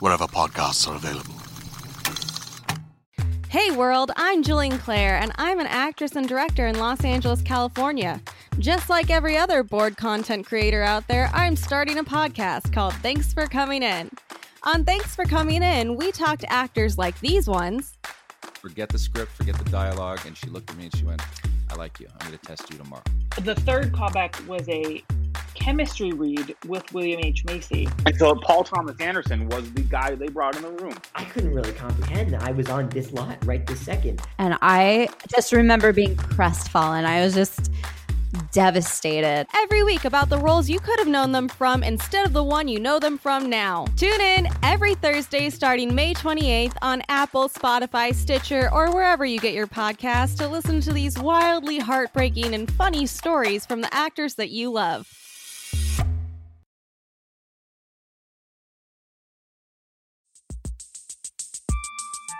wherever podcasts are available. Hey world, I'm Jillian Clare, and I'm an actress and director in Los Angeles, California. Just like every other bored content creator out there, I'm starting a podcast called Thanks for Coming In. On Thanks for Coming In, we talk to actors like these ones. Forget the script, forget the dialogue. And she looked at me and she went, I like you. I'm going to test you tomorrow. The third callback was a chemistry read with William H. Macy. And so Paul Thomas Anderson was the guy they brought in the room. I couldn't really comprehend that I was on this lot right this second. And I just remember being crestfallen. I was just devastated. Every week about the roles you could have known them from instead of the one you know them from now. Tune in every Thursday starting May 28th on Apple, Spotify, Stitcher, or wherever you get your podcasts to listen to these wildly heartbreaking and funny stories from the actors that you love.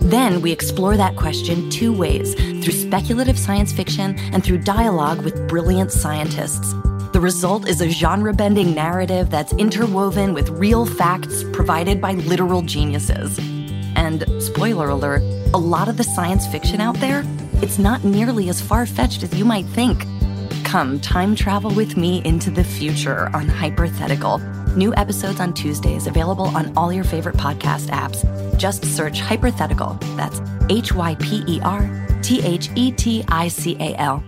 Then we explore that question two ways through speculative science fiction and through dialogue with brilliant scientists. The result is a genre bending narrative that's interwoven with real facts provided by literal geniuses. And, spoiler alert, a lot of the science fiction out there, it's not nearly as far fetched as you might think. Come time travel with me into the future on Hyperthetical. New episodes on Tuesdays available on all your favorite podcast apps. Just search Hyperthetical. That's H Y P E R T H E T I C A L.